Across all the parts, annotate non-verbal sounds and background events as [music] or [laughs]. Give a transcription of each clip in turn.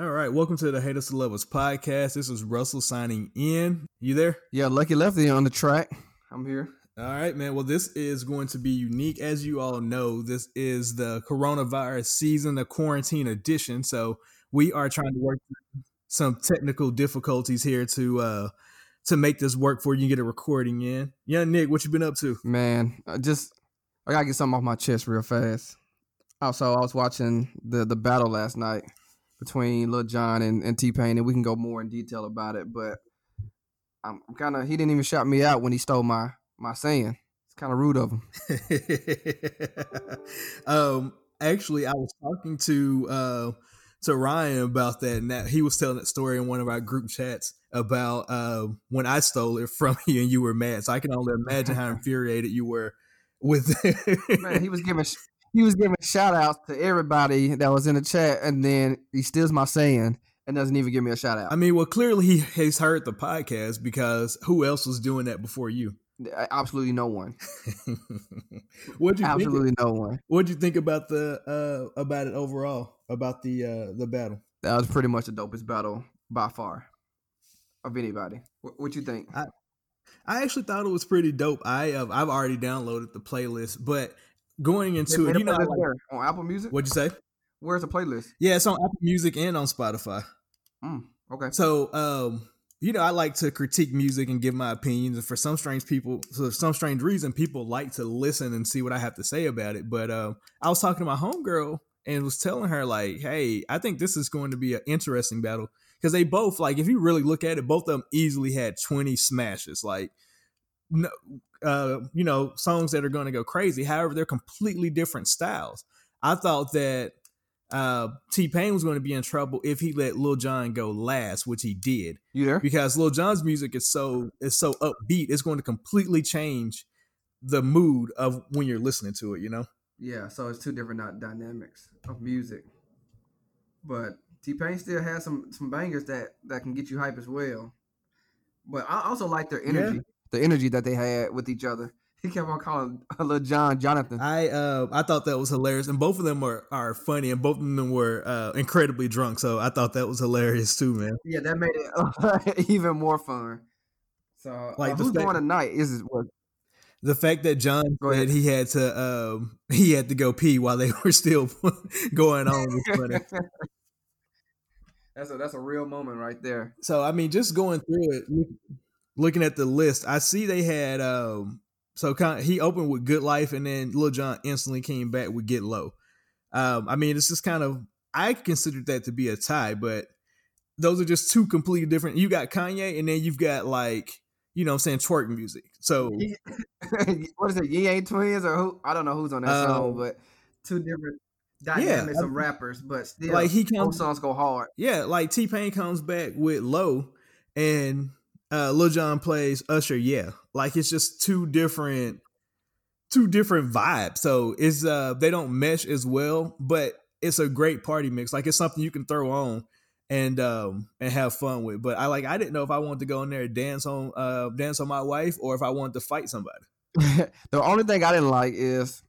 All right, welcome to the Haters to Lovers podcast. This is Russell signing in. You there? Yeah, Lucky Lefty on the track. I'm here. All right, man. Well, this is going to be unique. As you all know, this is the coronavirus season, the quarantine edition. So we are trying to work through some technical difficulties here to uh to make this work for you and get a recording in. Yeah, Nick, what you been up to? Man, I just I gotta get something off my chest real fast. Also, I was watching the the battle last night between Lil Jon and, and T Pain, and we can go more in detail about it. But I'm kind of he didn't even shout me out when he stole my my saying. It's kind of rude of him. [laughs] um, actually, I was talking to uh to Ryan about that, and that he was telling that story in one of our group chats about uh when I stole it from [laughs] you and you were mad. So I can only imagine how [laughs] infuriated you were with. Man, he was giving he was giving shout outs to everybody that was in the chat, and then he steals my saying and doesn't even give me a shout out. I mean, well, clearly he has heard the podcast because who else was doing that before you? Absolutely no one. [laughs] what you absolutely no one. What'd you think about the uh about it overall? About the uh the battle? That was pretty much the dopest battle by far of anybody. What, what you think? I, I actually thought it was pretty dope. I uh, I've already downloaded the playlist, but going into it, you know, like, on Apple Music. What'd you say? Where's the playlist? Yeah, it's on Apple Music and on Spotify. Mm, okay. So, um, you know, I like to critique music and give my opinions. And for some strange people, for some strange reason, people like to listen and see what I have to say about it. But um, I was talking to my homegirl and was telling her like, "Hey, I think this is going to be an interesting battle because they both like, if you really look at it, both of them easily had twenty smashes. Like, no, uh, you know, songs that are going to go crazy. However, they're completely different styles. I thought that uh, T Pain was going to be in trouble if he let Lil Jon go last, which he did. You there? Because Lil Jon's music is so is so upbeat, it's going to completely change the mood of when you're listening to it. You know? Yeah. So it's two different dynamics of music, but T Pain still has some some bangers that that can get you hype as well. But I also like their energy, yeah. The energy that they had with each other. He kept on calling [laughs] Lil Jon Jonathan. I uh, I thought that was hilarious, and both of them are are funny, and both of them were uh, incredibly drunk. So I thought that was hilarious too, man. Yeah, that made it [laughs] even more fun. So like uh, who's fact, going tonight? Is what the fact that Jon said he had to um, he had to go pee while they [laughs] were still going on was funny. that's a that's a real moment right there. So I mean, just going through it, looking at the list, I see they had um, so kind of, he opened with Good Life, and then Lil Jon instantly came back with Get Low. Um, I mean, it's just kind of I considered that to be a tie, but those are just two completely different. You got Kanye, and then you've got like you know, I'm saying twerk music. So [laughs] what is it? Ying Yang Twins or who? I don't know who's on that um, song, but two different dynamics yeah, of rappers, but still, like he comes, both songs go hard. Yeah, like T Pain comes back with Low, and uh, Lil Jon plays Usher. Yeah, like it's just two different, two different vibes. So it's uh they don't mesh as well, but it's a great party mix. Like it's something you can throw on and um and have fun with. But I like I didn't know if I wanted to go in there and dance on uh dance on my wife or if I wanted to fight somebody. [laughs] the only thing I didn't like is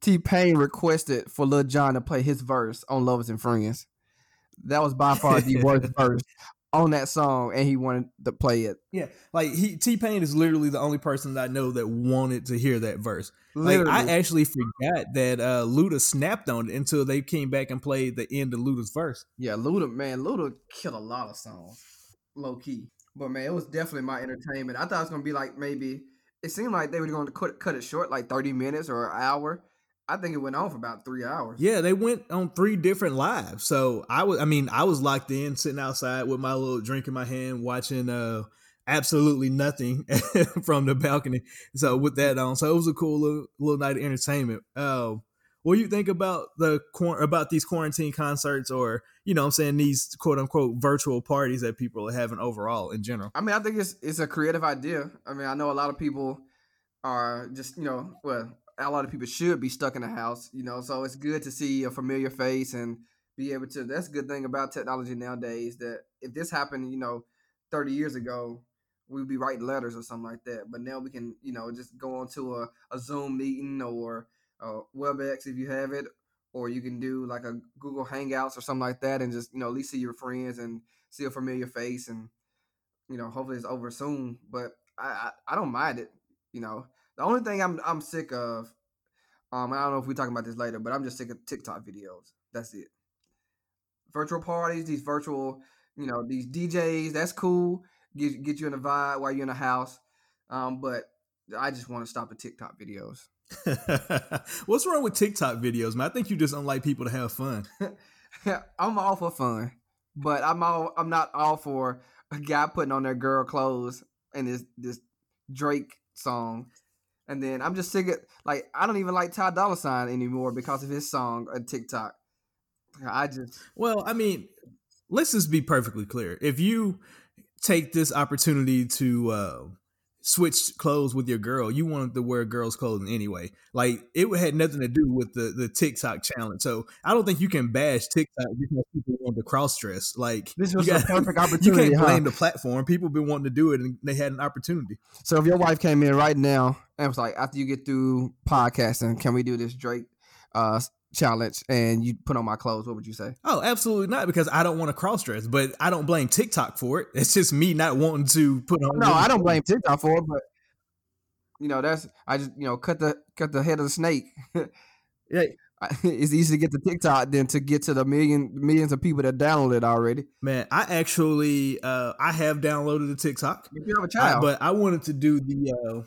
T Pain requested for Lil Jon to play his verse on Lovers and Friends. That was by far the worst [laughs] verse on that song and he wanted to play it. Yeah, like he T Pain is literally the only person that I know that wanted to hear that verse. Literally. Like I actually forgot that uh Luda snapped on it until they came back and played the end of Luda's verse. Yeah, Luda, man, Luda killed a lot of songs, low key. But man, it was definitely my entertainment. I thought it was gonna be like maybe it seemed like they were going to cut cut it short, like thirty minutes or an hour. I think it went on for about three hours. Yeah, they went on three different lives. So I was, I mean, I was locked in, sitting outside with my little drink in my hand, watching uh absolutely nothing [laughs] from the balcony. So with that on, so it was a cool little, little night of entertainment. Uh, what do you think about the about these quarantine concerts, or you know, I'm saying these quote unquote virtual parties that people are having overall in general? I mean, I think it's it's a creative idea. I mean, I know a lot of people are just you know, well a lot of people should be stuck in the house, you know. So it's good to see a familiar face and be able to. That's a good thing about technology nowadays. That if this happened, you know, thirty years ago, we'd be writing letters or something like that. But now we can, you know, just go onto a, a Zoom meeting or uh, WebEx if you have it, or you can do like a Google Hangouts or something like that, and just you know at least see your friends and see a familiar face, and you know hopefully it's over soon. But I I, I don't mind it. You know, the only thing I'm I'm sick of, um, I don't know if we're talking about this later, but I'm just sick of TikTok videos. That's it. Virtual parties, these virtual, you know, these DJs. That's cool. Get get you in a vibe while you're in the house. Um, but I just want to stop the TikTok videos. [laughs] What's wrong with TikTok videos, man? I think you just don't like people to have fun. [laughs] I'm all for fun, but I'm all I'm not all for a guy putting on their girl clothes and this this Drake song. And then I'm just sick of like I don't even like Ty Dolla Sign anymore because of his song on TikTok. I just well, I mean, let's just be perfectly clear. If you take this opportunity to uh, switch clothes with your girl, you wanted to wear girls' clothing anyway. Like it had nothing to do with the the TikTok challenge. So I don't think you can bash TikTok because people want to cross dress. Like this was got, a perfect [laughs] opportunity. You can't huh? blame the platform. People been wanting to do it, and they had an opportunity. So if your wife came in right now and was like, after you get through podcasting, can we do this Drake uh, challenge and you put on my clothes, what would you say? Oh, absolutely not, because I don't want to cross dress, but I don't blame TikTok for it. It's just me not wanting to put on. No, I don't blame TikTok for it, but you know that's I just you know cut the cut the head of the snake. [laughs] yeah, [laughs] it's easy to get to TikTok than to get to the million millions of people that downloaded already. Man, I actually uh I have downloaded the TikTok. If you have a child, I, but I wanted to do the uh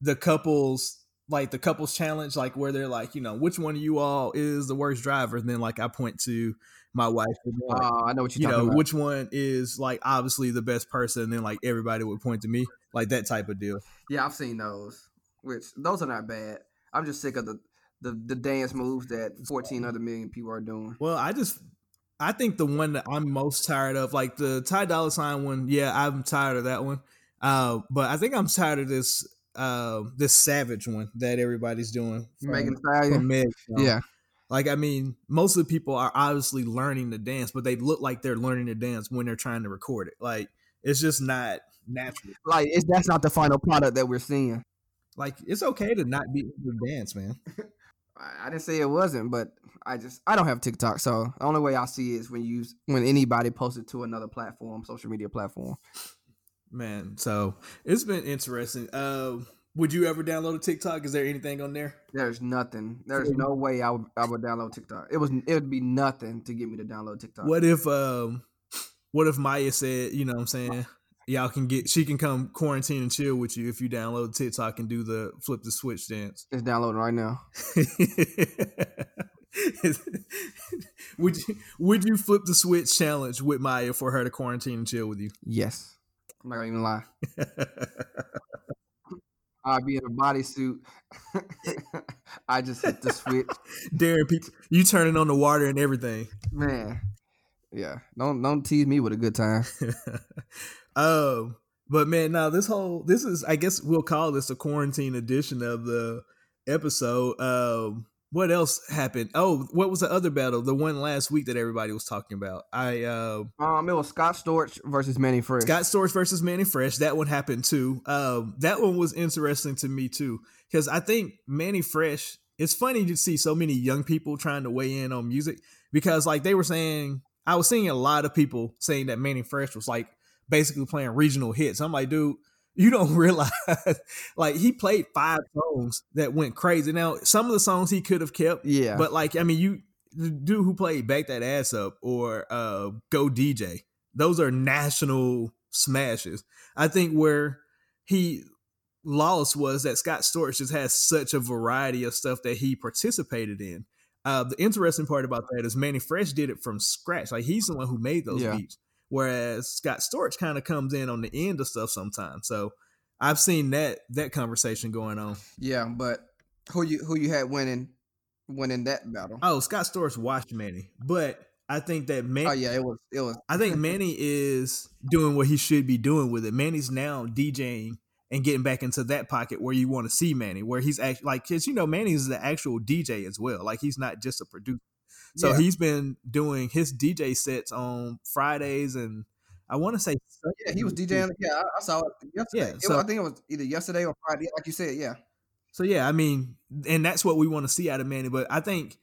the couples like the couples challenge, like where they're like, you know, which one of you all is the worst driver? And then like I point to my wife. And like, uh, I know what you're you know, about. which one is like obviously the best person? And then like everybody would point to me, like that type of deal. Yeah, I've seen those. Which those are not bad. I'm just sick of the the, the dance moves that 14 other million people are doing. Well, I just I think the one that I'm most tired of, like the Ty Dolla Sign one, yeah, I'm tired of that one. Uh, but I think I'm tired of this uh this savage one that everybody's doing. From, Megan Stallion. Meg, yeah. Like I mean, most of the people are obviously learning to dance, but they look like they're learning to dance when they're trying to record it. Like it's just not natural. Like it's that's not the final product that we're seeing. Like it's okay to not be able to dance, man. [laughs] I didn't say it wasn't, but I just I don't have TikTok, so the only way I see it is when you when anybody posts it to another platform, social media platform. Man, so it's been interesting. Uh, would you ever download a TikTok? Is there anything on there? There's nothing. There's no way I would I would download TikTok. It was it would be nothing to get me to download TikTok. What if um what if Maya said, you know what I'm saying? Y'all can get she can come quarantine and chill with you if you download TikTok and do the flip the switch dance. It's downloading right now. [laughs] would you would you flip the switch challenge with Maya for her to quarantine and chill with you? Yes. I'm not gonna even lie. [laughs] I'll be in a bodysuit. [laughs] I just hit the switch. [laughs] Darren, people, you turning on the water and everything. Man, yeah. Don't don't tease me with a good time. um, but man, now this whole this is I guess we'll call this a quarantine edition of the episode. Um, what else happened? Oh, what was the other battle? The one last week that everybody was talking about. I uh, um, it was Scott Storch versus Manny Fresh. Scott Storch versus Manny Fresh. That one happened too. Um, that one was interesting to me too because I think Manny Fresh. It's funny to see so many young people trying to weigh in on music because like they were saying, I was seeing a lot of people saying that Manny Fresh was like basically playing regional hits. I'm like, dude, you don't [laughs] realize like he played five songs that went crazy. Now, some of the songs he could have kept, yeah. But like, I mean, you the dude who played Back That Ass Up or uh Go DJ, those are national smashes. I think where he lost was that Scott Storch just has such a variety of stuff that he participated in. Uh, the interesting part about that is Manny Fresh did it from scratch. Like he's the one who made those Yeah. beats whereas Scott Storch kind of comes in on the end of stuff sometimes. So I've seen that that conversation going on. Yeah, but who you who you had winning winning that battle? Oh, Scott Storch watched Manny, but I think that Manny. Oh yeah, it was it was. I think Manny is doing what he should be doing with it. Manny's now DJing and getting back into that pocket where you want to see Manny, where he's actually like, cause you know Manny's the actual DJ as well. Like he's not just a producer. So yeah. he's been doing his DJ sets on Fridays and I want to say yeah he was DJing. Yeah, I, I saw it yesterday. Yeah, It so- was- I think it was either yesterday or Friday, like you said. Yeah, So yeah, I mean, and that's what we want to see out of Manny. But I think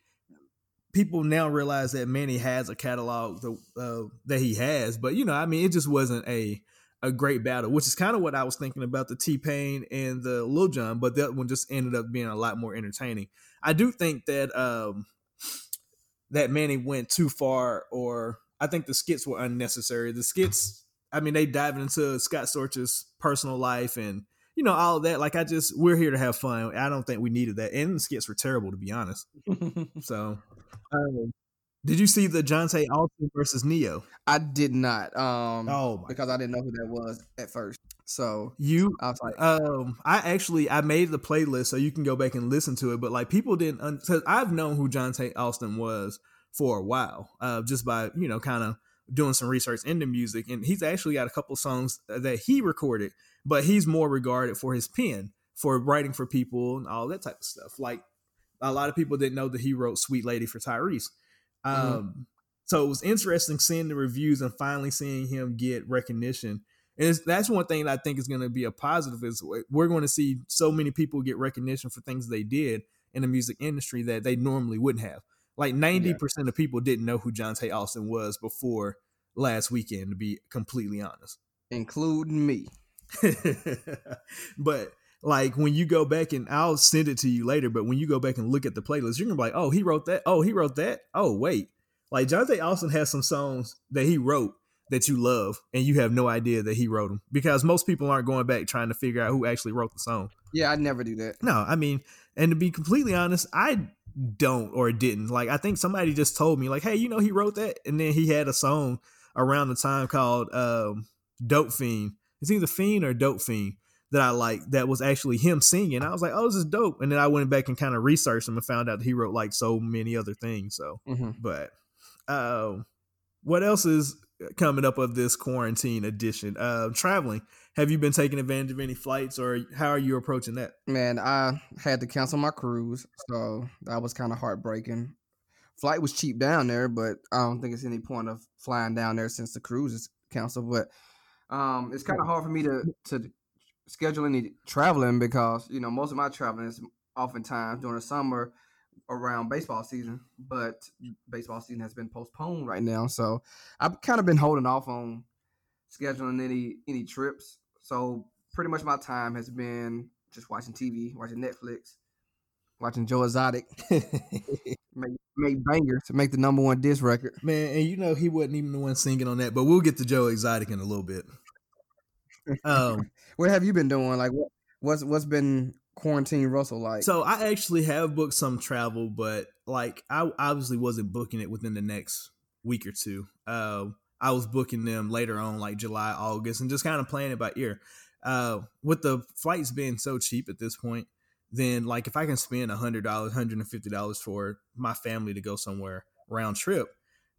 people now realize that Manny has a catalog that, uh, that he has, but you know, I mean, it just wasn't a a great battle, which is kind of what I was thinking about the T Pain and the Lil Jon, but that one just ended up being a lot more entertaining. I do think that um that Manny went too far, or I think the skits were unnecessary. The skits, I mean, they dived into Scott Storch's personal life and you know all of that. Like I just, we're here to have fun. I don't think we needed that, and the skits were terrible to be honest. [laughs] so um, did you see the John Johntá Austin versus Ne-Yo? I did not. Um, oh, because God. I didn't know who that was at first. So you, I was like, um, I actually I made the playlist so you can go back and listen to it. But like people didn't, because I've known who Johntá Austin was for a while, uh, just by you know kind of doing some research into music, and he's actually got a couple songs that he recorded, but he's more regarded for his pen, for writing for people and all that type of stuff. Like a lot of people didn't know that he wrote "Sweet Lady" for Tyrese. Mm-hmm. Um, mm-hmm. So it was interesting seeing the reviews and finally seeing him get recognition. And that's one thing that I think is going to be a positive is we're going to see so many people get recognition for things they did in the music industry that they normally wouldn't have. Like 90% yeah. of people didn't know who John Johntá Austin was before last weekend, to be completely honest. Including me. [laughs] but like when you go back and I'll send it to you later, but when you go back and look at the playlist, you're gonna be like, oh, he wrote that. Oh, he wrote that. Oh, wait. Like Johntá Austin has some songs that he wrote that you love and you have no idea that he wrote them because most people aren't going back trying to figure out who actually wrote the song. Yeah, I never do that. No, I mean, and to be completely honest, I don't or didn't. Like I think somebody just told me like, "Hey, you know he wrote that?" And then he had a song around the time called um Dope Fiend. It's either Fiend or Dope Fiend that I like that was actually him singing. I was like, oh, this is dope. And then I went back and kind of researched him and found out that he wrote like so many other things. So, mm-hmm. but uh, what else is coming up of this quarantine edition? Uh, traveling. Have you been taking advantage of any flights or how are you approaching that? Man, I had to cancel my cruise. So that was kind of heartbreaking. Flight was cheap down there, but I don't think it's any point of flying down there since the cruise is canceled. But um, it's kind of hard for me to to schedule any traveling because you know most of my traveling is oftentimes during the summer around baseball season, but baseball season has been postponed right now. So I've kind of been holding off on scheduling any any trips. So pretty much my time has been just watching TV, watching Netflix, watching Joe Exotic [laughs] make, make bangers to make the number one disc record. Man, and you know he wasn't even the one singing on that, but we'll get to Joe Exotic in a little bit. [laughs] Um, what have you been doing? Like, what what's what's been quarantine Russell like? So I actually have booked some travel, but like I obviously wasn't booking it within the next week or two. Uh, I was booking them later on, like July, August, and just kind of playing it by ear. Uh, with the flights being so cheap at this point, then like if I can spend a hundred dollars, hundred and fifty dollars for my family to go somewhere round trip,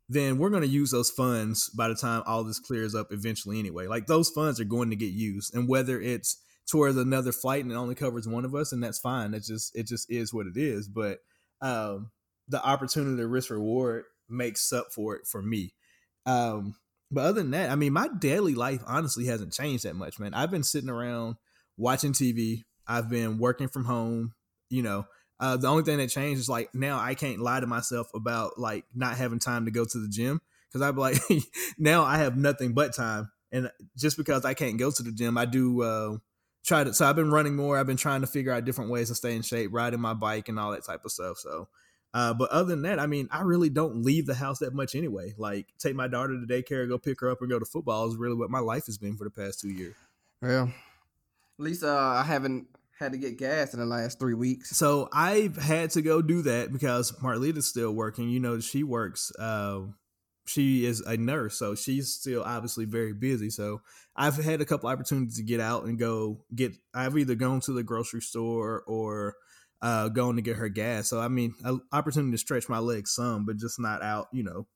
then we're going to use those funds by the time all this clears up eventually anyway. Like those funds are going to get used. And whether it's towards another flight and it only covers one of us, and that's fine. It just it just is what it is. But um the opportunity risk reward makes up for it for me. Um but other than that, I mean my daily life honestly hasn't changed that much, man. I've been sitting around watching TV. I've been working from home, you know, uh, the only thing that changed is like now I can't lie to myself about like not having time to go to the gym because I'd be like, [laughs] now I have nothing but time, and just because I can't go to the gym, I do uh, try to. So I've been running more. I've been trying to figure out different ways to stay in shape, riding my bike and all that type of stuff. So. Uh, but other than that, I mean, I really don't leave the house that much anyway. Like, take my daughter to daycare, go pick her up, and go to football is really what my life has been for the past two years. Yeah. at least uh, I haven't had to get gas in the last three weeks. So I've had to go do that because Marlita's still working. You know, she works. Uh, she is a nurse, so she's still obviously very busy. So I've had a couple opportunities to get out and go get. I've either gone to the grocery store or uh, going to get her gas. So I mean, an opportunity to stretch my legs some, but just not out. You know,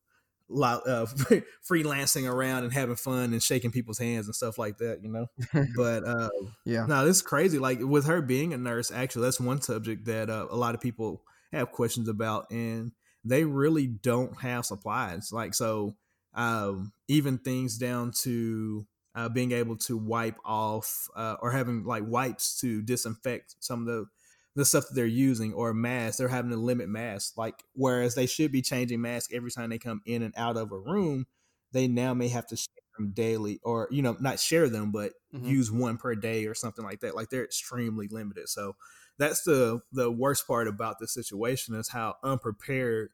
uh, [laughs] freelancing around and having fun and shaking people's hands and stuff like that, you know. [laughs] but uh, yeah, no, this is crazy. Like with her being a nurse, actually, that's one subject that uh, a lot of people have questions about, and they really don't have supplies. Like so, um, even things down to uh, being able to wipe off uh, or having like wipes to disinfect some of the the stuff that they're using or masks, they're having to limit masks. Like whereas they should be changing masks every time they come in and out of a room, they now may have to them daily or you know not share them but mm-hmm. use one per day or something like that. Like they're extremely limited. So that's the the worst part about the situation is how unprepared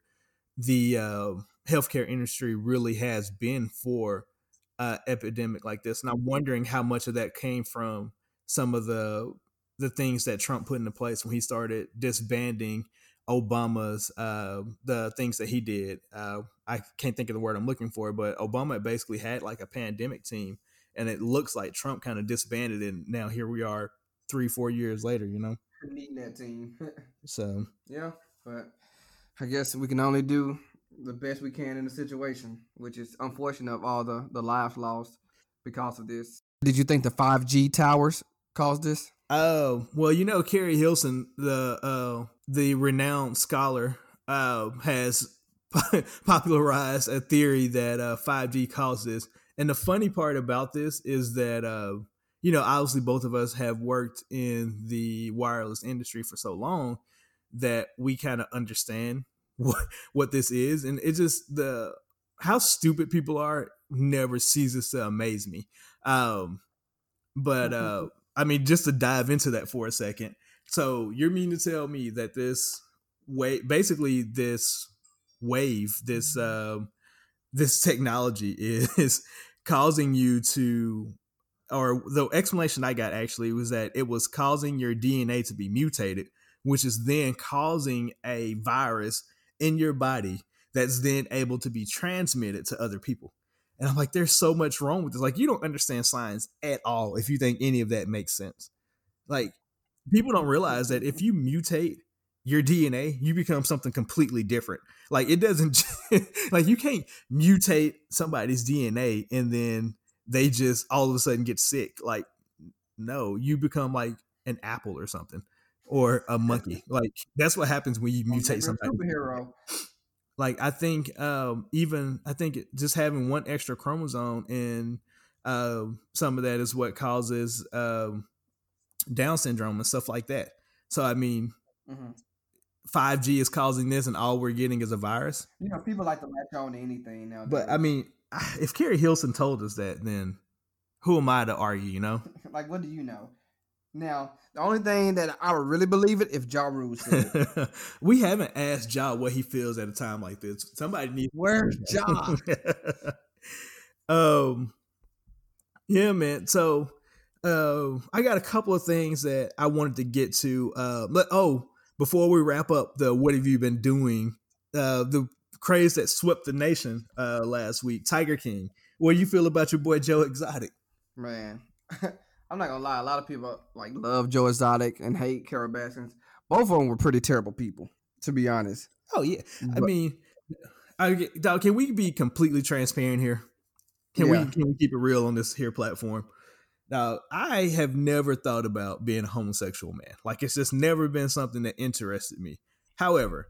the uh, healthcare industry really has been for uh, epidemic like this. And I'm wondering how much of that came from some of the the things that Trump put into place when he started disbanding Obama's uh, the things that he did. Uh, I can't think of the word I'm looking for, but Obama basically had like a pandemic team, and it looks like Trump kind of disbanded, and now here we are, three four years later. You know, needing that team. [laughs] so yeah, but I guess we can only do the best we can in the situation, which is unfortunate of all the the lives lost because of this. Did you think the five G towers caused this? Oh well, you know, Keri Hilson, the uh, the renowned scholar, uh, has [laughs] popularized a theory that uh, 5G causes. And the funny part about this is that uh, you know, obviously both of us have worked in the wireless industry for so long that we kind of understand [laughs] what what this is, and it just the how stupid people are never ceases to amaze me. Um, but [laughs] uh, I mean, just to dive into that for a second. So you're meaning to tell me that this wave, basically this wave, this uh, this technology [laughs] is causing you to, or the explanation I got actually was that it was causing your DNA to be mutated, which is then causing a virus in your body that's then able to be transmitted to other people. And I'm like, there's so much wrong with this. Like, you don't understand science at all if you think any of that makes sense. Like, people don't realize that if you mutate your DNA, you become something completely different. Like, it doesn't, [laughs] like, you can't mutate somebody's DNA and then they just all of a sudden get sick. Like, no, you become like an apple or something or a monkey. [laughs] Like, that's what happens when you mutate something. Superhero like I think um, even I think just having one extra chromosome in uh, some of that is what causes um, Down syndrome and stuff like that. So I mean, mm-hmm. 5G is causing this, and all we're getting is a virus. You know, people like to latch on to anything now. But I mean, [sighs] if Keri Hilson told us that, then who am I to argue? You know, [laughs] like what do you know? Now, the only thing that I would really believe it if Ja Rule said [laughs] we haven't asked Ja what he feels at a time like this. Somebody needs. Where's Ja? [laughs] um, yeah, man. So, uh, I got a couple of things that I wanted to get to. Uh, but oh, before we wrap up the what have you been doing? Uh, the craze that swept the nation uh last week. Tiger King. What do you feel about your boy Joe Exotic? Man. [laughs] I'm not gonna lie, a lot of people like love Joe Exotic and hate Carole Baskins. Both of them were pretty terrible people, to be honest. Oh yeah, I mean, I, dog, can we be completely transparent here? Can yeah. we can we keep it real on this here platform? Now, I have never thought about being a homosexual man. Like it's just never been something that interested me. However,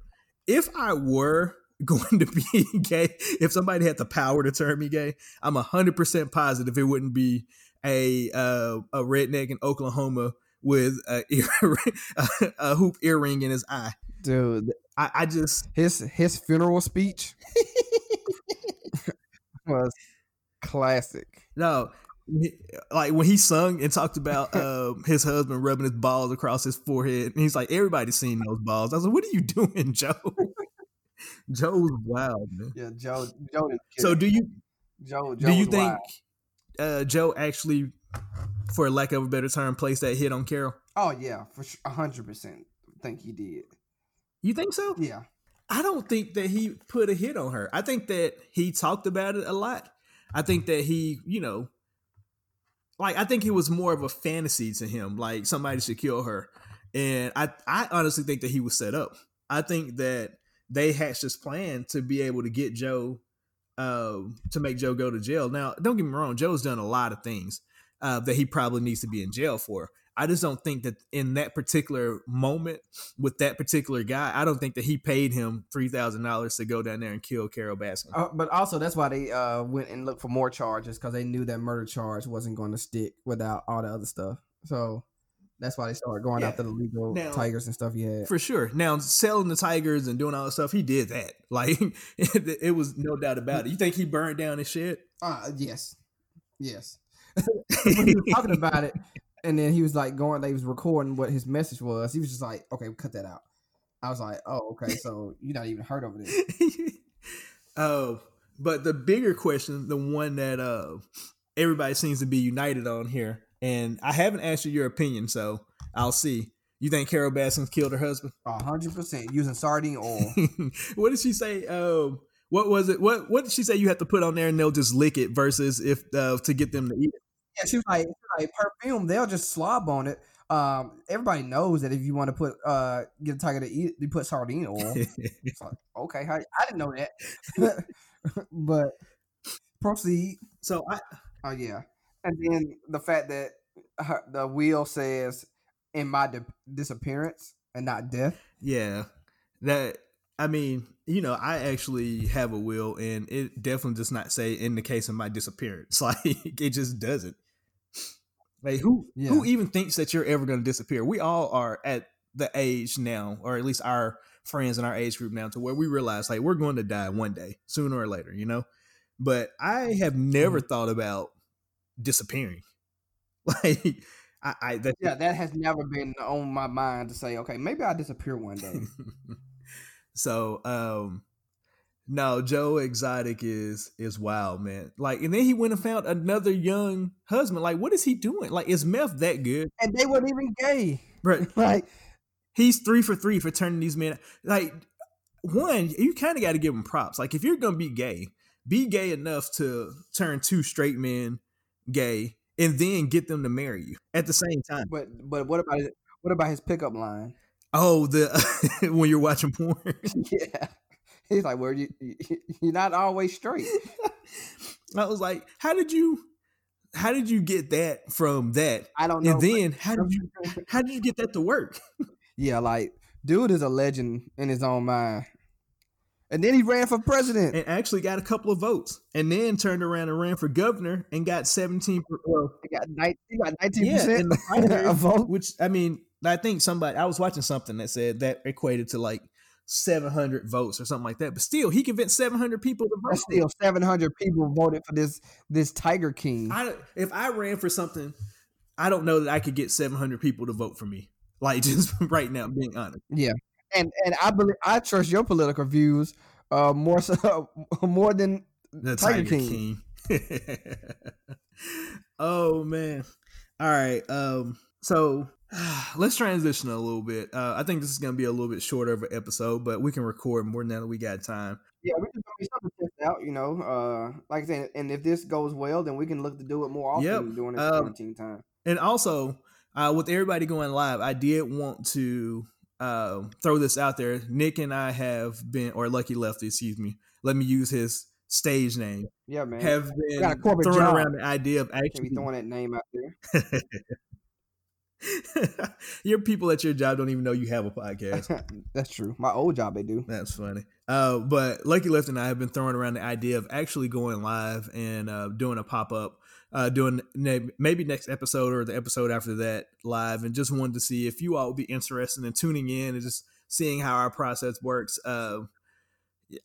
if I were [laughs] going to be gay, if somebody had the power to turn me gay, I'm hundred percent positive it wouldn't be a uh, a redneck in Oklahoma with a, [laughs] ear, a hoop earring in his eye. Dude, I, I just his his funeral speech [laughs] was classic. No, like when he sung and talked about uh, [laughs] his husband rubbing his balls across his forehead, and he's like, "Everybody's seen those balls." I was like, "What are you [laughs] doing, Joe?" [laughs] Joe's wild, man. Yeah, Joe. Joe. So do you? Joe. Joe do you think? Uh, Joe actually, for lack of a better term, placed that hit on Carole? Oh yeah, for hundred percent. Think he did. You think so? Yeah. I don't think that he put a hit on her. I think that he talked about it a lot. I think that he, you know, like I think it was more of a fantasy to him, like somebody should kill her. And I, I honestly think that he was set up. I think that they hatched this plan to be able to get Joe uh, to make Joe go to jail. Now, don't get me wrong, Joe's done a lot of things uh, that he probably needs to be in jail for. I just don't think that in that particular moment with that particular guy, I don't think that he paid him three thousand dollars to go down there and kill Carole Baskin. Uh, but also, that's why they uh, went and looked for more charges because they knew that murder charge wasn't going to stick without all the other stuff. So That's why they started going Yeah. after the legal Now- tigers and stuff. Yeah, For sure. Now selling the tigers and doing all that stuff, he did that. [laughs] Like it, it was no doubt about it. You think he burned down his shit? uh, yes, yes. [laughs] when he was [laughs] talking about it, and then he was like going, they was recording what his message was. He was just like, "Okay, cut that out." I was like, "Oh, okay, so you're not even heard of it." [laughs] Oh, but the bigger question, the one that uh everybody seems to be united on here, and I haven't asked you your opinion, so I'll see. You think Carole Baskins killed her husband? A hundred percent using sardine oil. [laughs] what did she say? Um, what was it? What what did she say? You have to put on there, and they'll just lick it. Versus if uh, to get them to eat it. Yeah, she was like, like perfume. They'll just slob on it. Um, everybody knows that if you want to put uh get a tiger to eat, you put sardine oil. It's like, [laughs] okay, how, I didn't know that. [laughs] but proceed. so I Oh yeah, and then the fact that her, the wheel says in my di- disappearance and not death. Yeah. That I mean, you know, I actually have a will and it definitely does not say in the case of my disappearance. [laughs] Like it just doesn't. Like who who even thinks that you're ever gonna disappear? We all are at the age now, or at least our friends in our age group now, to where we realize like we're going to die one day, sooner or later, you know? But I have never mm-hmm. thought about disappearing. [laughs] Like I, I that Yeah, that has never been on my mind to say, okay, maybe I'll disappear one day. [laughs] so um no joe exotic is is wild man like and then he went and found another young husband like what is he doing like is meth that good and they weren't even gay. right [laughs] Like, he's three for three for turning these men like one you kind of got to give him props like if you're gonna be gay be gay enough to turn two straight men gay and then get them to marry you at the same time but but what about? What about his pickup line? Oh the [laughs] when you're watching porn [laughs] yeah, he's like, "Well, you you- you're not always straight." [laughs] I was like, how did you how did you get that from that? I don't know. And but- then how did you how did you get that to work? yeah, like, dude is a legend in his own mind. And then he ran for president. And actually got a couple of votes. And then turned around and ran for governor and got 17 well, He got nine- he got nineteen yeah, percent vote. which I mean, I think somebody I was watching something that said that equated to like 700 votes or something like that. But still, he convinced 700 people to vote. That's still seven hundred people voted for this this Tiger King. I, if I ran for something, I don't know that I could get 700 people to vote for me. Like [laughs] just right now, being honest. Yeah, and and I believe I trust your political views uh more so [laughs] more than The Tiger Tiger, King. King. [laughs] oh man. All right. Um. So [sighs] let's transition a little bit. Uh, I think this is going to be a little bit shorter of an episode, but we can record more now that we got time. yeah. We can be something to test out, you know. Uh, like I said, and if this goes well, then we can look to do it more often Yep. during this Um, quarantine time. And also, uh, with everybody going live, I did want to uh, throw this out there. Nick and I have been, or Lucky Lefty, excuse me. Let me use his stage name. Yeah, man. Have been throwing job. around the idea of actually be throwing that name out there. [laughs] [laughs] your people at your job don't even know you have a podcast. [laughs] That's true. My old job, they do. That's funny. Uh, but Lucky Left and I have been throwing around the idea of actually going live and uh, doing a pop up, uh, doing maybe next episode or the episode after that live, and just wanted to see if you all would be interested in tuning in and just seeing how our process works. Uh,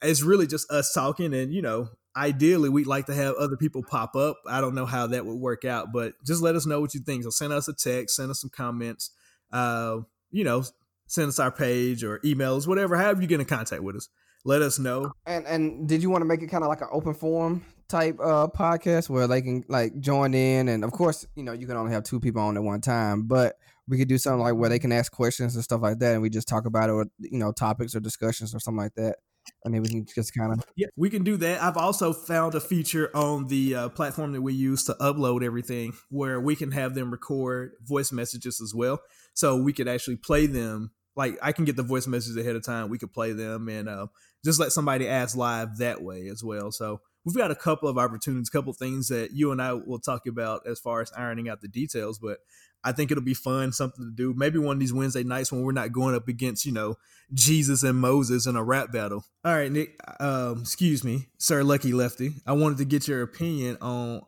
it's really just us talking, and you know, ideally we'd like to have other people pop up. I don't know how that would work out, but just let us know what you think. So send us a text, send us some comments. Uh, you know, send us our page or emails, whatever. However you get in contact with us, let us know. And and did you want to make it kind of like an open forum type uh podcast where they can like join in? And of course, you know, you can only have two people on at one time, but we could do something like where they can ask questions and stuff like that, and we just talk about it, or you know, topics or discussions or something like that. And can just kind of Yeah, we can do that. I've also found a feature on the uh, platform that we use to upload everything where we can have them record voice messages as well. So we could actually play them. Like I can get the voice messages ahead of time. We could play them and uh, just let somebody ask live that way as well. So we've got a couple of opportunities, a couple of things that you and I will talk about as far as ironing out the details. But I think it'll be fun, something to do. Maybe one of these Wednesday nights when we're not going up against, you know, Jesus and Moses in a rap battle. All right, Nick. Um, excuse me, Sir Lucky Lefty. I wanted to get your opinion on.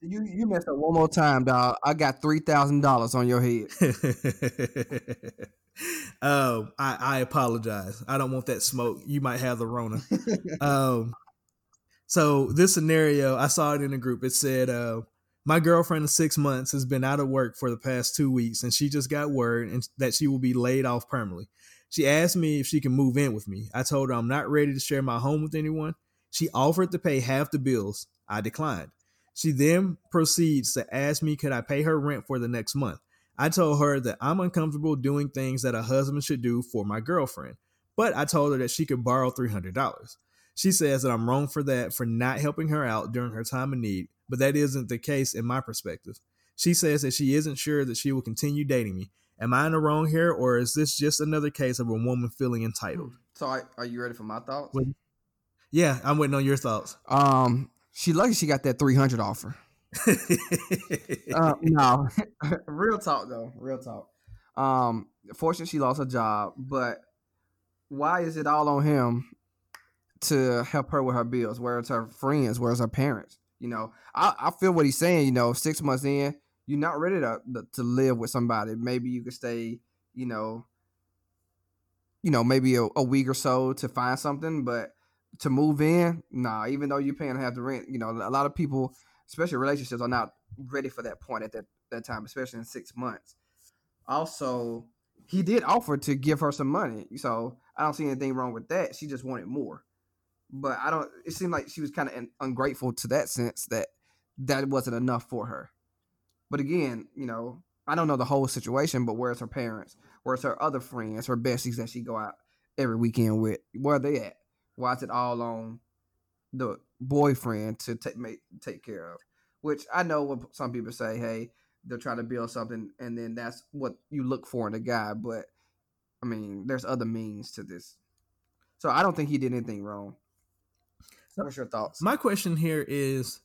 You you messed up one more time, dog. I got three thousand dollars on your head. [laughs] um, I, I apologize. I don't want that smoke. You might have the Rona. [laughs] um, so this scenario, I saw it in a group. It said, uh, "My girlfriend of six months has been out of work for the past two weeks, and she just got word and that she will be laid off permanently. She asked me if she can move in with me. I told her I'm not ready to share my home with anyone. She offered to pay half the bills. I declined. She then proceeds to ask me could I pay her rent for the next month. I told her that I'm uncomfortable doing things that a husband should do for my girlfriend, but I told her that she could borrow $300. She says that I'm wrong for that, for not helping her out during her time of need, but that isn't the case in my perspective. She says that she isn't sure that she will continue dating me. Am I in the wrong here, or is this just another case of a woman feeling entitled? So, are you ready for my thoughts? Yeah, I'm waiting on your thoughts. Um, she lucky she got that 300 offer. [laughs] uh, no, [laughs] real talk though. Real talk. Um, fortunately, she lost her job, but why is it all on him to help her with her bills? Where's her friends? Where's her parents? You know, I, I feel what he's saying. You know, six months in, you're not ready to to live with somebody. Maybe you could stay. You know, you know, maybe a, a week or so to find something, but to move in, nah. Even though you're paying half the rent, you know, a lot of people especially relationships, are not ready for that point at that, that time, especially in six months. Also, he did offer to give her some money. So I don't see anything wrong with that. She just wanted more. But I don't, it seemed like she was kind of ungrateful to that sense that that wasn't enough for her. But again, you know, I don't know the whole situation, but where's her parents? Where's her other friends, her besties that she go out every weekend with? Where are they at? Why is it all on the boyfriend to take make, take care of. Which I know what some people say, hey, they're trying to build something, and then that's what you look for in a guy. But I mean, there's other means to this. So I don't think he did anything wrong. What's your thoughts? My question here is,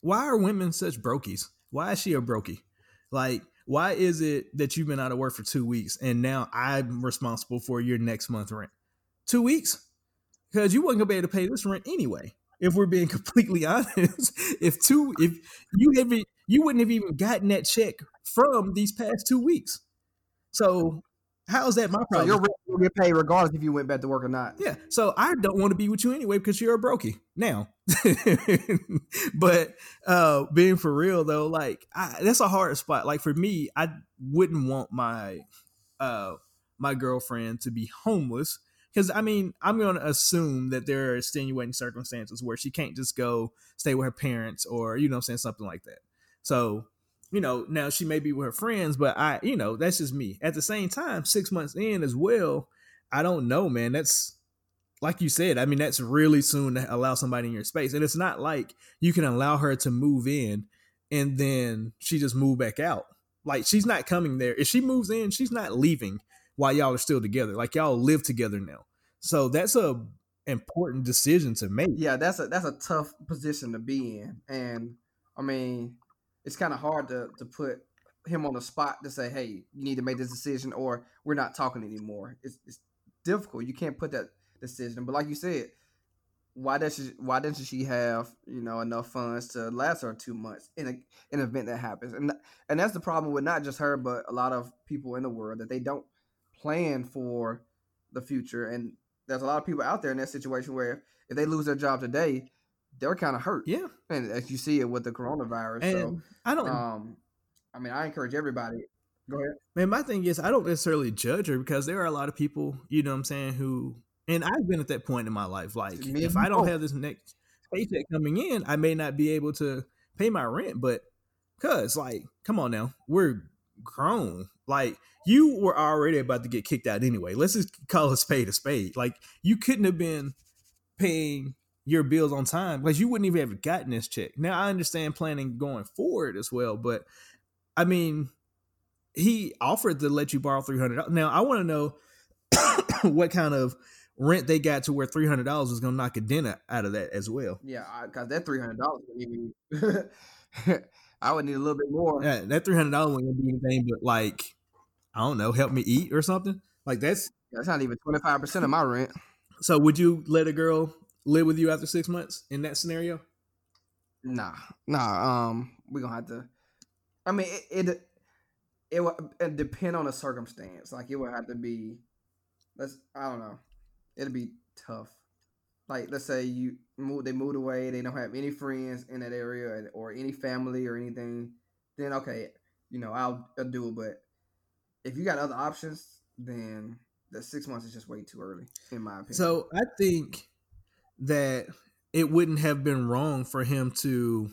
why are women such brokies? Why is she a brokey? Like, why is it that you've been out of work for two weeks and now I'm responsible for your next month rent? Two weeks? because you wasn't gonna be able to pay this rent anyway. If we're being [laughs] completely honest, if two, if you have, you wouldn't have even gotten that check from these past two weeks. So how is that my problem? So your rent will get paid regardless if you went back to work or not. Yeah. So I don't want to be with you anyway because you're a brokey now. [laughs] but uh being for real though, like I, that's a hard spot. Like for me, I wouldn't want my uh my girlfriend to be homeless because I mean, I'm going to assume that there are extenuating circumstances where she can't just go stay with her parents or you know, saying something like that. So, you know, now she may be with her friends, but I, you know, that's just me. At the same time, six months in as well, I don't know, man. That's like you said. I mean, that's really soon to allow somebody in your space, and it's not like you can allow her to move in and then she just move back out. Like she's not coming there. If she moves in, she's not leaving while y'all are still together. Like y'all live together now. So that's a important decision to make. Yeah, that's a that's a tough position to be in. And I mean, it's kind of hard to to put him on the spot to say, "Hey, you need to make this decision or we're not talking anymore." It's it's difficult. You can't put that decision. But like you said, why does she why doesn't she have you know enough funds to last her two months in a an event that happens and and that's the problem with not just her but a lot of people in the world that they don't plan for the future. And there's a lot of people out there in that situation where if they lose their job today, they're kind of hurt. Yeah. And as you see it with the coronavirus. And so I don't um I mean I encourage everybody. Go ahead. Man, my thing is I don't necessarily judge her because there are a lot of people, you know what I'm saying, who and I've been at that point in my life. Like if I don't have this next paycheck coming in, I may not be able to pay my rent. But cause like, come on now, we're grown. Like you were already about to get kicked out anyway. Let's just call a spade a spade. Like you couldn't have been paying your bills on time because you wouldn't even have gotten this check. Now I understand planning going forward as well, but I mean, he offered to let you borrow three hundred. Now I want to know [coughs] what kind of rent they got to where three hundred dollars was gonna knock a dent out of that as well. Yeah, because that three hundred dollars [laughs] I would need a little bit more. Yeah, that three hundred dollars gonna be anything but like I don't know, help me eat or something. Like that's that's not even twenty five percent of my rent. So would you let a girl live with you after six months in that scenario? Nah, nah. Um, we gonna have to. I mean, it it, it would it depend on the circumstance. Like it would have to be. Let's. I don't know. It'd be tough. Like let's say you move, they moved away, they don't have any friends in that area or any family or anything. Then okay, you know I'll, I'll do it. But if you got other options, then the six months is just way too early, in my opinion. So I think that it wouldn't have been wrong for him to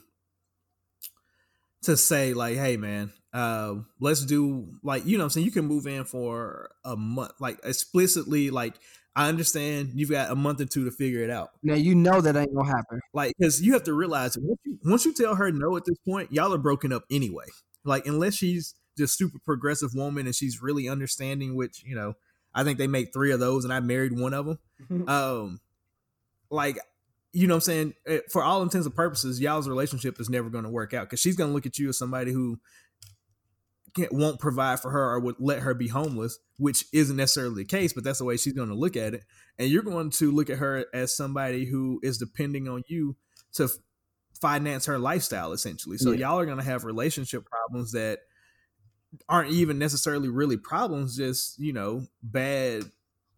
to say like, "Hey, man, uh, let's do like you know I'm saying you can move in for a month, like explicitly like." I understand you've got a month or two to figure it out. Now you know that ain't gonna happen. Like, because you have to realize once you, once you tell her no at this point, y'all are broken up anyway. Like, unless she's just super progressive woman and she's really understanding, which you know I think they make three of those, and I married one of them. [laughs] um, like, you know, what I'm saying eh, for all intents and purposes, y'all's relationship is never going to work out because she's going to look at you as somebody who can't, won't provide for her or would let her be homeless, which isn't necessarily the case, but that's the way she's going to look at it. And you're going to look at her as somebody who is depending on you to finance her lifestyle, essentially. So yeah. y'all are going to have relationship problems that aren't even necessarily really problems, just you know bad.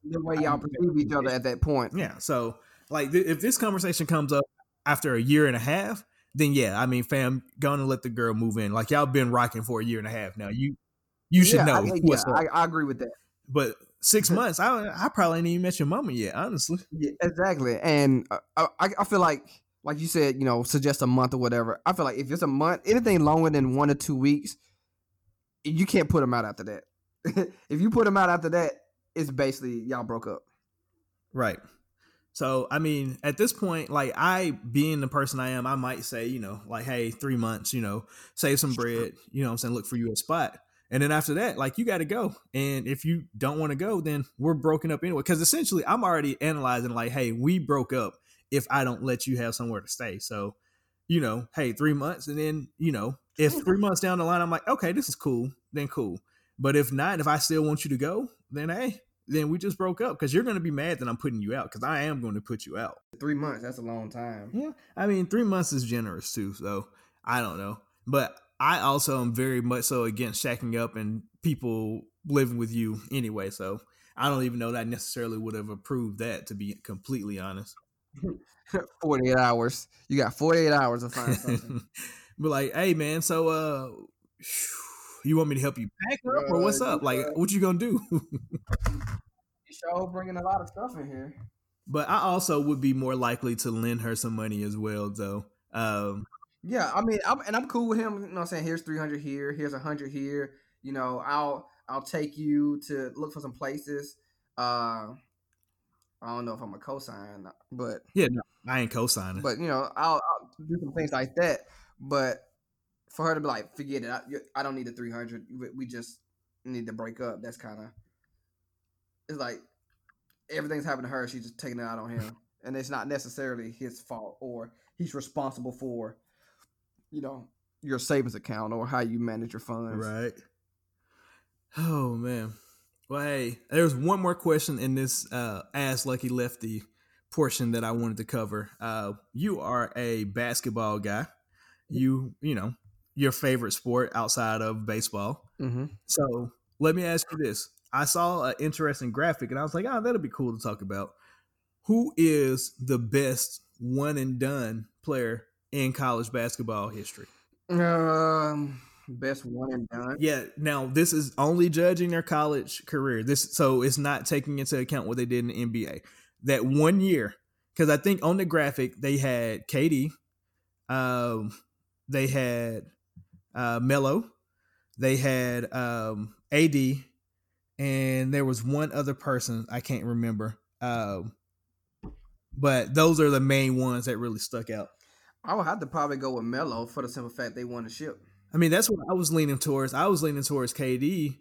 The way y'all perceive each other at that point. Yeah. So like, th- if this conversation comes up after a year and a half, then yeah, I mean, fam, gonna let the girl move in. Like y'all been rocking for a year and a half now. You you should yeah, know. I, yeah, I, I, agree with that. But six months, I I probably ain't even met your mama yet, honestly. Yeah, exactly. And uh, I I feel like like you said, you know, suggest a month or whatever. I feel like if it's a month, anything longer than one or two weeks, you can't put them out after that. [laughs] if you put them out after that, it's basically y'all broke up. Right. So I mean, at this point, like I being the person I am, I might say, you know, like, hey, three months, you know, save some bread, you know I'm saying, look for you a spot. And then after that, like you gotta go. And if you don't want to go, then we're broken up anyway. Cause essentially I'm already analyzing like, hey, we broke up if I don't let you have somewhere to stay. So, you know, hey, three months, and then, you know, if [laughs] three months down the line, I'm like, okay, this is cool, then cool. But if not, if I still want you to go, then hey, then we just broke up because you're going to be mad that I'm putting you out because I am going to put you out. Three months, that's a long time. Yeah. I mean, three months is generous too. So I don't know. But I also am very much so against shacking up and people living with you anyway. So I don't even know that I necessarily would have approved that to be completely honest. [laughs] 48 hours. You got 48 hours to find [laughs] something. But like, hey man, so uh you want me to help you pack up or what's up? Like, what you gonna do? show bringing a lot of stuff in here. But I also would be more likely to lend her some money as well, though. Um, yeah, I mean, I'm, and I'm cool with him. You know, I'm saying here's 300 here, here's 100 here. You know, I'll I'll take you to look for some places. Uh, I don't know if I'm a cosign, but yeah, no, I ain't cosigning. But you know, I'll, I'll do some things like that. But for her to be like, forget it, I, I don't need the 300. We just need to break up. That's kind of, it's like everything's happened to her. She's just taking it out on him. [laughs] and it's not necessarily his fault or he's responsible for, you know, your savings account or how you manage your funds. Right. Oh, man. Well, hey, there's one more question in this uh, Ask Lucky Lefty portion that I wanted to cover. Uh, you are a basketball guy you you know your favorite sport outside of baseball. Mm-hmm. So let me ask you this: I saw an interesting graphic, and I was like, "Oh, that'll be cool to talk about." Who is the best one and done player in college basketball history? Um, best one and done. Yeah. Now this is only judging their college career. This so it's not taking into account what they did in the NBA. That one year, because I think on the graphic they had KD, um, they had uh, Melo, they had um, AD, and there was one other person I can't remember. Um, but those are the main ones that really stuck out. I would have to probably go with Melo for the simple fact they won the ship. I mean, that's what I was leaning towards. I was leaning towards KD.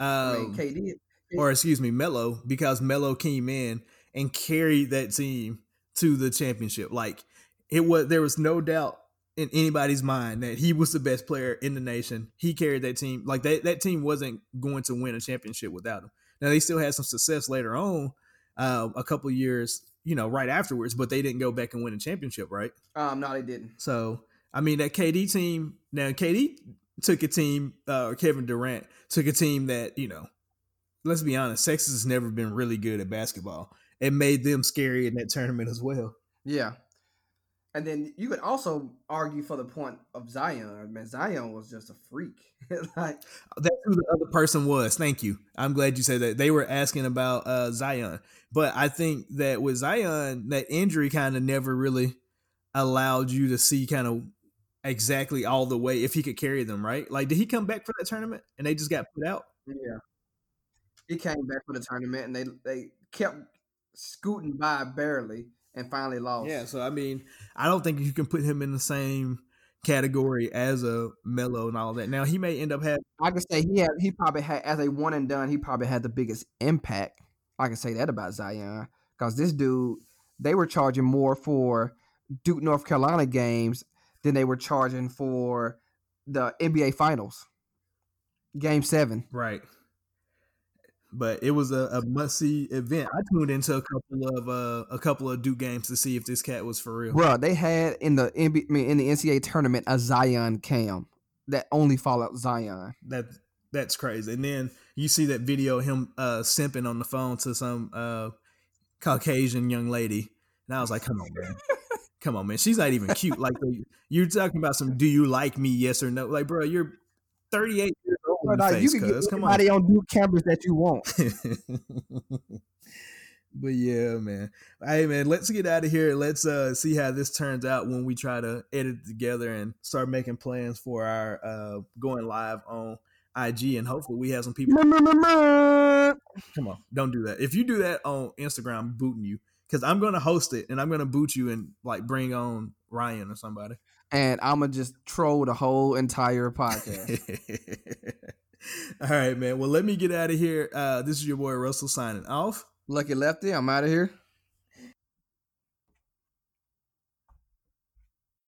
Um, I mean, KD, or excuse me, Melo, because Melo came in and carried that team to the championship. Like it was, there was no doubt in anybody's mind that he was the best player in the nation. He carried that team. Like that, that team wasn't going to win a championship without him. Now they still had some success later on, uh, a couple years, you know, right afterwards, but they didn't go back and win a championship, right? Um, no, they didn't. So I mean, that KD team. Now KD took a team, uh, or Kevin Durant took a team that you know. Let's be honest, Texas has never been really good at basketball. It made them scary in that tournament as well. Yeah. And then you could also argue for the point of Zion. Man, Zion was just a freak. [laughs] like that's who the other person was. Thank you. I'm glad you said that. They were asking about uh, Zion, but I think that with Zion, that injury kind of never really allowed you to see kind of exactly all the way if he could carry them, right? Like, did he come back for that tournament and they just got put out? Yeah, he came back for the tournament and they they kept scooting by barely and finally lost. Yeah, so I mean, I don't think you can put him in the same category as a Melo and all that. Now he may end up having. I can say he had he probably had as a one and done. He probably had the biggest impact. I can say that about Zion because this dude they were charging more for Duke North Carolina games than they were charging for the NBA Finals, Game Seven. Right. But it was a, a must see event. I tuned into a couple of uh, a couple of Duke games to see if this cat was for real. Bro, they had in the NBA, I mean, in the NCAA tournament a Zion cam that only followed Zion. That that's crazy. And then you see that video of him uh, simping on the phone to some uh, Caucasian young lady, and I was like, "Come on, man." Come on, man. She's not even cute. Like [laughs] you're talking about some. Do you like me? Yes or no? Like, bro, you're 38 years old. Bro, no, face, you can get anybody on. on Duke campus that you want. [laughs] but yeah, man. Hey, man. Let's get out of here. Let's uh see how this turns out when we try to edit together and start making plans for our uh going live on IG, and hopefully we have some people. Come on, don't do that. If you do that on Instagram, I'm booting you because I'm gonna host it and I'm gonna boot you and like bring on Ryan or somebody. And I'm gonna just troll the whole entire podcast. [laughs] All right, man. Well, let me get out of here. Uh, this is your boy Russell signing off. Lucky Lefty, I'm out of here.